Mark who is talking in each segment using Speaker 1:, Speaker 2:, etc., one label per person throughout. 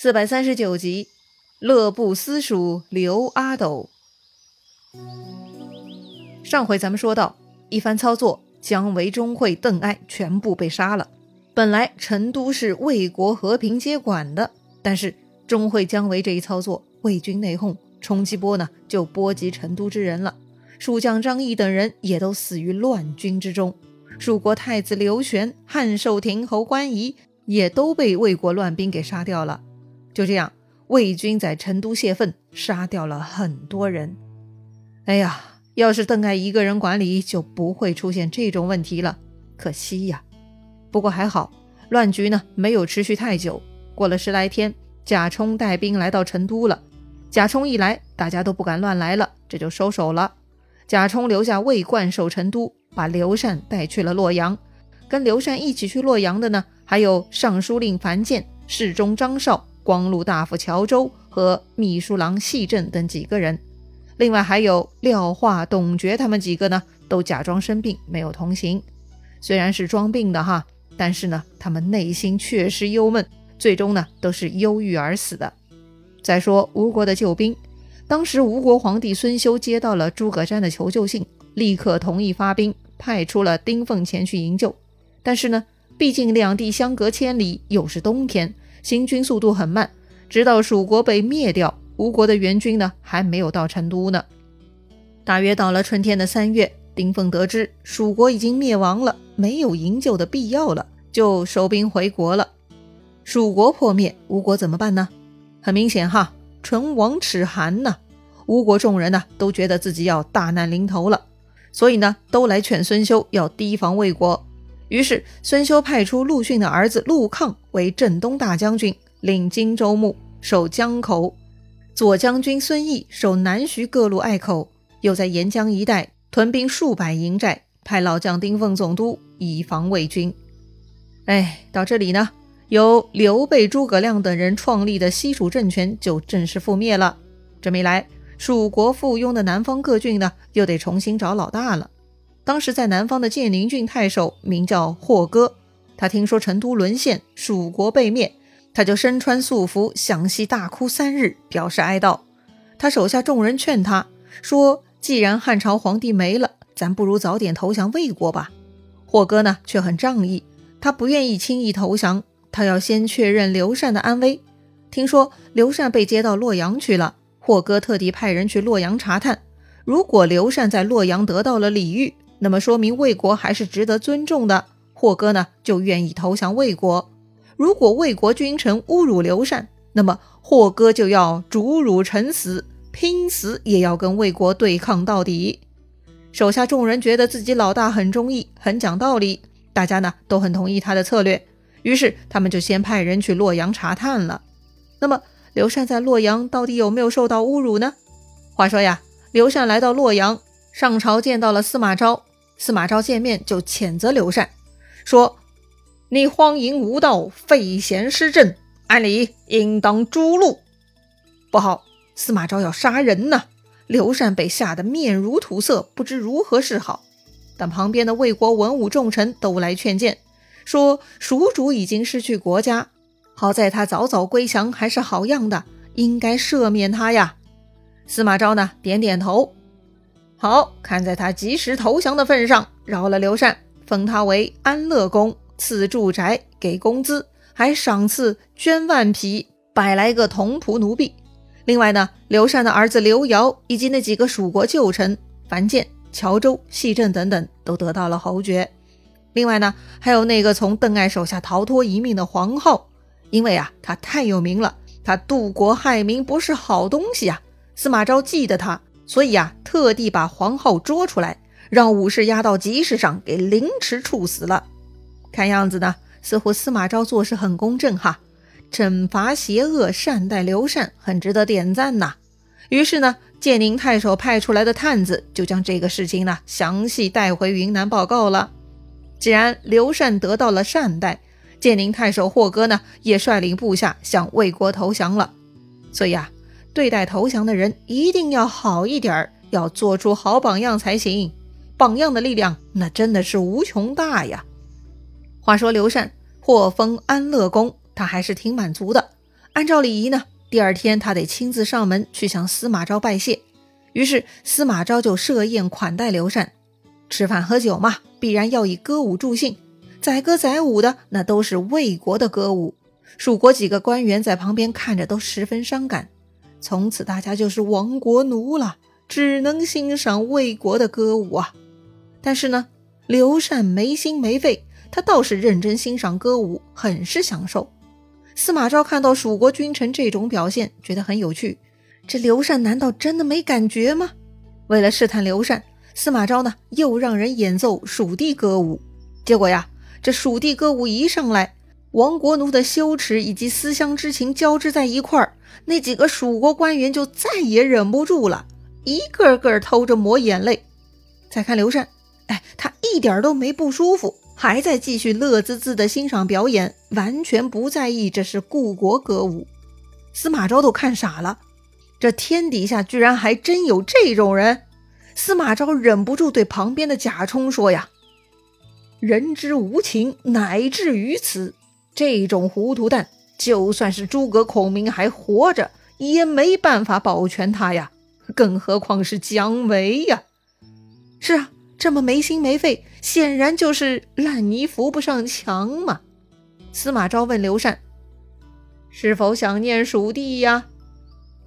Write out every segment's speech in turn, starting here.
Speaker 1: 四百三十九集，乐不思蜀刘阿斗。上回咱们说到，一番操作，姜维、钟会、邓艾全部被杀了。本来成都是魏国和平接管的，但是钟会、姜维这一操作，魏军内讧，冲击波呢就波及成都之人了。蜀将张翼等人也都死于乱军之中。蜀国太子刘玄、汉寿亭侯关仪也都被魏国乱兵给杀掉了。就这样，魏军在成都泄愤，杀掉了很多人。哎呀，要是邓艾一个人管理，就不会出现这种问题了。可惜呀。不过还好，乱局呢没有持续太久。过了十来天，贾充带兵来到成都了。贾充一来，大家都不敢乱来了，这就收手了。贾充留下魏冠守成都，把刘禅带去了洛阳。跟刘禅一起去洛阳的呢，还有尚书令樊建、侍中张绍。光禄大夫乔州和秘书郎细正等几个人，另外还有廖化、董厥他们几个呢，都假装生病没有同行。虽然是装病的哈，但是呢，他们内心确实忧闷，最终呢都是忧郁而死的。再说吴国的救兵，当时吴国皇帝孙休接到了诸葛瞻的求救信，立刻同意发兵，派出了丁奉前去营救。但是呢，毕竟两地相隔千里，又是冬天。行军速度很慢，直到蜀国被灭掉，吴国的援军呢还没有到成都呢。大约到了春天的三月，丁奉得知蜀国已经灭亡了，没有营救的必要了，就收兵回国了。蜀国破灭，吴国怎么办呢？很明显哈，唇亡齿寒呐。吴国众人呢都觉得自己要大难临头了，所以呢都来劝孙休要提防魏国。于是，孙休派出陆逊的儿子陆抗为镇东大将军，领荆州牧，守江口；左将军孙毅守南徐各路隘口，又在沿江一带屯兵数百营寨，派老将丁奉总督，以防魏军。哎，到这里呢，由刘备、诸葛亮等人创立的西蜀政权就正式覆灭了。这么一来，蜀国附庸的南方各郡呢，又得重新找老大了。当时在南方的建宁郡太守名叫霍哥，他听说成都沦陷，蜀国被灭，他就身穿素服，向西大哭三日，表示哀悼。他手下众人劝他说：“既然汉朝皇帝没了，咱不如早点投降魏国吧。”霍哥呢却很仗义，他不愿意轻易投降，他要先确认刘禅的安危。听说刘禅被接到洛阳去了，霍哥特地派人去洛阳查探，如果刘禅在洛阳得到了礼遇。那么说明魏国还是值得尊重的，霍哥呢就愿意投降魏国。如果魏国君臣侮辱刘禅，那么霍哥就要逐辱臣死，拼死也要跟魏国对抗到底。手下众人觉得自己老大很忠义，很讲道理，大家呢都很同意他的策略，于是他们就先派人去洛阳查探了。那么刘禅在洛阳到底有没有受到侮辱呢？话说呀，刘禅来到洛阳，上朝见到了司马昭。司马昭见面就谴责刘禅，说：“你荒淫无道，废贤失政，按理应当诛戮。”不好，司马昭要杀人呢。刘禅被吓得面如土色，不知如何是好。但旁边的魏国文武重臣都来劝谏，说：“蜀主已经失去国家，好在他早早归降，还是好样的，应该赦免他呀。”司马昭呢，点点头。好，看在他及时投降的份上，饶了刘禅，封他为安乐公，赐住宅，给工资，还赏赐绢万匹，百来个童仆奴婢。另外呢，刘禅的儿子刘繇以及那几个蜀国旧臣樊建、乔州、细镇等等，都得到了侯爵。另外呢，还有那个从邓艾手下逃脱一命的黄浩，因为啊，他太有名了，他渡国害民，不是好东西啊。司马昭记得他。所以啊，特地把黄浩捉出来，让武士押到集市上给凌迟处死了。看样子呢，似乎司马昭做事很公正哈，惩罚邪恶，善待刘禅，很值得点赞呐。于是呢，建宁太守派出来的探子就将这个事情呢详细带回云南报告了。既然刘禅得到了善待，建宁太守霍哥呢也率领部下向魏国投降了。所以啊。对待投降的人一定要好一点儿，要做出好榜样才行。榜样的力量那真的是无穷大呀。话说刘禅获封安乐公，他还是挺满足的。按照礼仪呢，第二天他得亲自上门去向司马昭拜谢。于是司马昭就设宴款待刘禅，吃饭喝酒嘛，必然要以歌舞助兴。载歌载舞的那都是魏国的歌舞，蜀国几个官员在旁边看着都十分伤感。从此大家就是亡国奴了，只能欣赏魏国的歌舞啊。但是呢，刘禅没心没肺，他倒是认真欣赏歌舞，很是享受。司马昭看到蜀国君臣这种表现，觉得很有趣。这刘禅难道真的没感觉吗？为了试探刘禅，司马昭呢又让人演奏蜀地歌舞。结果呀，这蜀地歌舞一上来，亡国奴的羞耻以及思乡之情交织在一块儿，那几个蜀国官员就再也忍不住了，一个个偷着抹眼泪。再看刘禅，哎，他一点都没不舒服。还在继续乐滋滋地欣赏表演，完全不在意这是故国歌舞。司马昭都看傻了，这天底下居然还真有这种人！司马昭忍不住对旁边的贾充说：“呀，人之无情，乃至于此。这种糊涂蛋，就算是诸葛孔明还活着，也没办法保全他呀，更何况是姜维呀？是啊。”这么没心没肺，显然就是烂泥扶不上墙嘛！司马昭问刘禅：“是否想念蜀地呀？”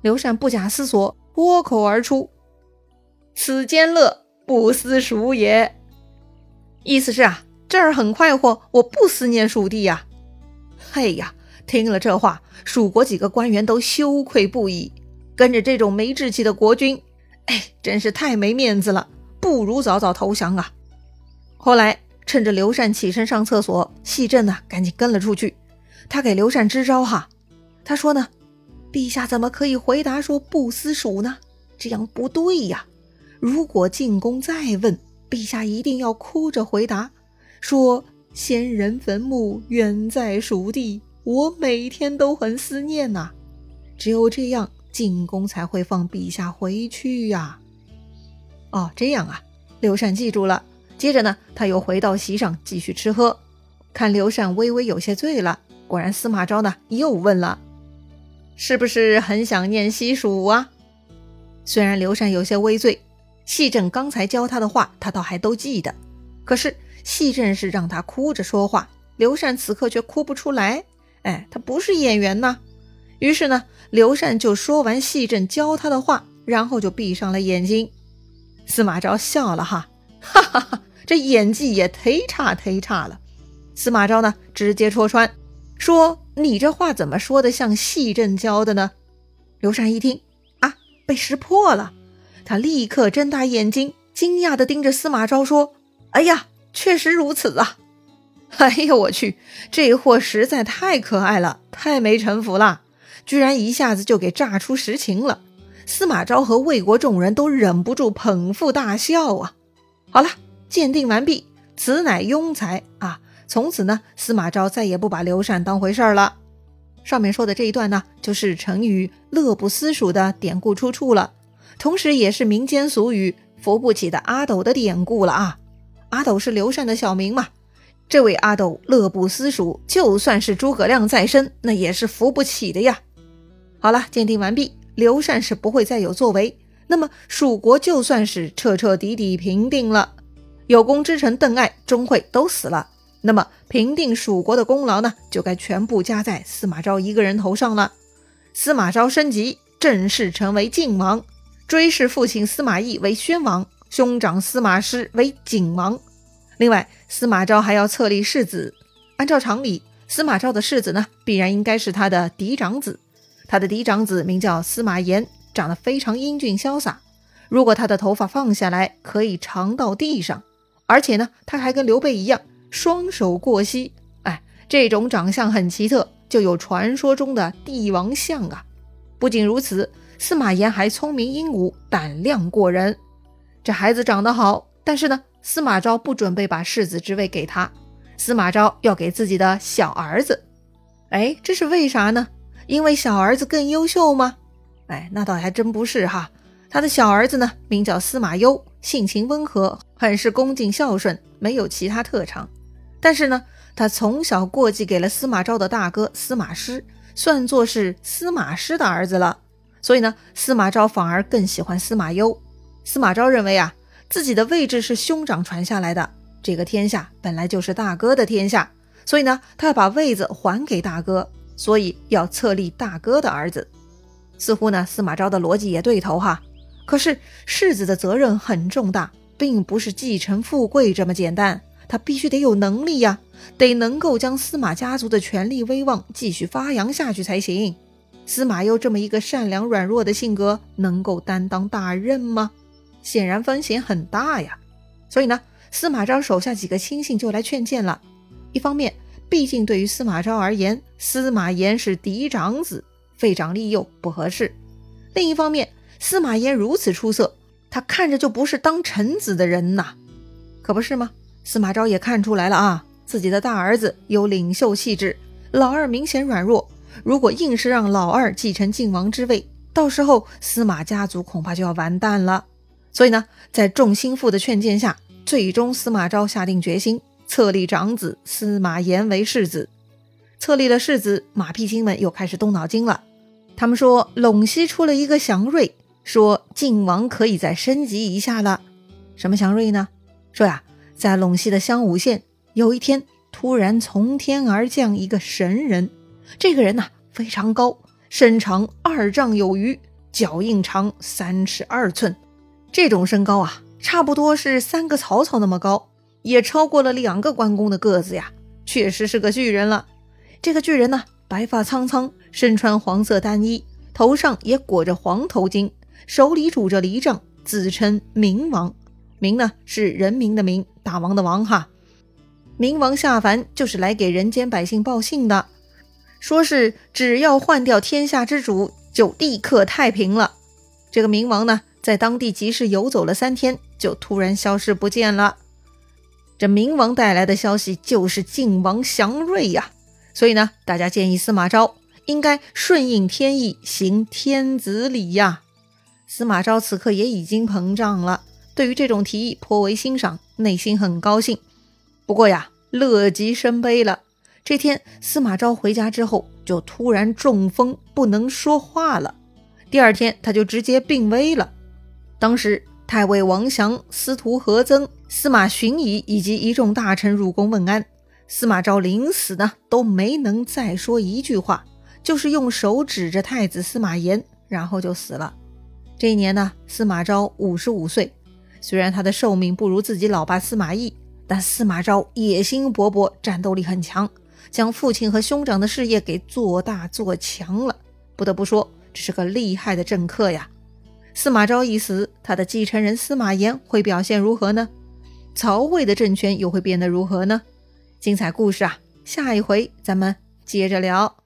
Speaker 1: 刘禅不假思索，脱口而出：“此间乐，不思蜀也。”意思是啊，这儿很快活，我不思念蜀地呀。哎呀，听了这话，蜀国几个官员都羞愧不已，跟着这种没志气的国君，哎，真是太没面子了。不如早早投降啊！后来趁着刘禅起身上厕所，细朕呢赶紧跟了出去。他给刘禅支招哈，他说呢：“陛下怎么可以回答说不思蜀呢？这样不对呀！如果进宫再问，陛下一定要哭着回答，说先人坟墓远在蜀地，我每天都很思念呐。只有这样，进宫才会放陛下回去呀。”哦，这样啊，刘禅记住了。接着呢，他又回到席上继续吃喝。看刘禅微微有些醉了，果然司马昭呢又问了：“是不是很想念西蜀啊？”虽然刘禅有些微醉，细朕刚才教他的话，他倒还都记得。可是戏正是让他哭着说话，刘禅此刻却哭不出来。哎，他不是演员呐。于是呢，刘禅就说完戏朕教他的话，然后就闭上了眼睛。司马昭笑了哈，哈哈哈，这演技也忒差忒差了。司马昭呢，直接戳穿，说：“你这话怎么说的像戏朕教的呢？”刘禅一听啊，被识破了，他立刻睁大眼睛，惊讶地盯着司马昭说：“哎呀，确实如此啊！哎呀，我去，这货实在太可爱了，太没城府了，居然一下子就给炸出实情了。”司马昭和魏国众人都忍不住捧腹大笑啊！好了，鉴定完毕，此乃庸才啊！从此呢，司马昭再也不把刘禅当回事儿了。上面说的这一段呢，就是成语“乐不思蜀”的典故出处了，同时也是民间俗语“扶不起的阿斗”的典故了啊！阿斗是刘禅的小名嘛？这位阿斗乐不思蜀，就算是诸葛亮在身，那也是扶不起的呀！好了，鉴定完毕。刘禅是不会再有作为，那么蜀国就算是彻彻底底平定了，有功之臣邓艾、钟会都死了，那么平定蜀国的功劳呢，就该全部加在司马昭一个人头上了。司马昭升级，正式成为晋王，追谥父亲司马懿为宣王，兄长司马师为景王。另外，司马昭还要册立世子，按照常理，司马昭的世子呢，必然应该是他的嫡长子。他的嫡长子名叫司马炎，长得非常英俊潇洒。如果他的头发放下来，可以长到地上，而且呢，他还跟刘备一样，双手过膝。哎，这种长相很奇特，就有传说中的帝王相啊。不仅如此，司马炎还聪明英武，胆量过人。这孩子长得好，但是呢，司马昭不准备把世子之位给他，司马昭要给自己的小儿子。哎，这是为啥呢？因为小儿子更优秀吗？哎，那倒还真不是哈。他的小儿子呢，名叫司马攸，性情温和，很是恭敬孝顺，没有其他特长。但是呢，他从小过继给了司马昭的大哥司马师，算作是司马师的儿子了。所以呢，司马昭反而更喜欢司马攸。司马昭认为啊，自己的位置是兄长传下来的，这个天下本来就是大哥的天下，所以呢，他要把位子还给大哥，所以要册立大哥的儿子。似乎呢，司马昭的逻辑也对头哈。可是世子的责任很重大，并不是继承富贵这么简单，他必须得有能力呀，得能够将司马家族的权力威望继续发扬下去才行。司马攸这么一个善良软弱的性格，能够担当大任吗？显然风险很大呀。所以呢，司马昭手下几个亲信就来劝谏了。一方面，毕竟对于司马昭而言，司马炎是嫡长子。废长立幼不合适。另一方面，司马炎如此出色，他看着就不是当臣子的人呐，可不是吗？司马昭也看出来了啊，自己的大儿子有领袖气质，老二明显软弱。如果硬是让老二继承晋王之位，到时候司马家族恐怕就要完蛋了。所以呢，在众心腹的劝谏下，最终司马昭下定决心册立长子司马炎为世子。册立了世子，马屁精们又开始动脑筋了。他们说陇西出了一个祥瑞，说晋王可以再升级一下了。什么祥瑞呢？说呀，在陇西的襄武县，有一天突然从天而降一个神人。这个人呐非常高，身长二丈有余，脚印长三尺二寸。这种身高啊，差不多是三个曹操那么高，也超过了两个关公的个子呀。确实是个巨人了。这个巨人呢，白发苍苍。身穿黄色单衣，头上也裹着黄头巾，手里拄着犁杖，自称明王。明呢是人民的民，大王的王哈。明王下凡就是来给人间百姓报信的，说是只要换掉天下之主，就立刻太平了。这个明王呢，在当地集市游走了三天，就突然消失不见了。这明王带来的消息就是晋王祥瑞呀，所以呢，大家建议司马昭。应该顺应天意，行天子礼呀。司马昭此刻也已经膨胀了，对于这种提议颇为欣赏，内心很高兴。不过呀，乐极生悲了。这天，司马昭回家之后，就突然中风，不能说话了。第二天，他就直接病危了。当时，太尉王祥、司徒何曾、司马荀彧以及一众大臣入宫问安。司马昭临死呢，都没能再说一句话。就是用手指着太子司马炎，然后就死了。这一年呢，司马昭五十五岁。虽然他的寿命不如自己老爸司马懿，但司马昭野心勃勃，战斗力很强，将父亲和兄长的事业给做大做强了。不得不说，这是个厉害的政客呀。司马昭一死，他的继承人司马炎会表现如何呢？曹魏的政权又会变得如何呢？精彩故事啊，下一回咱们接着聊。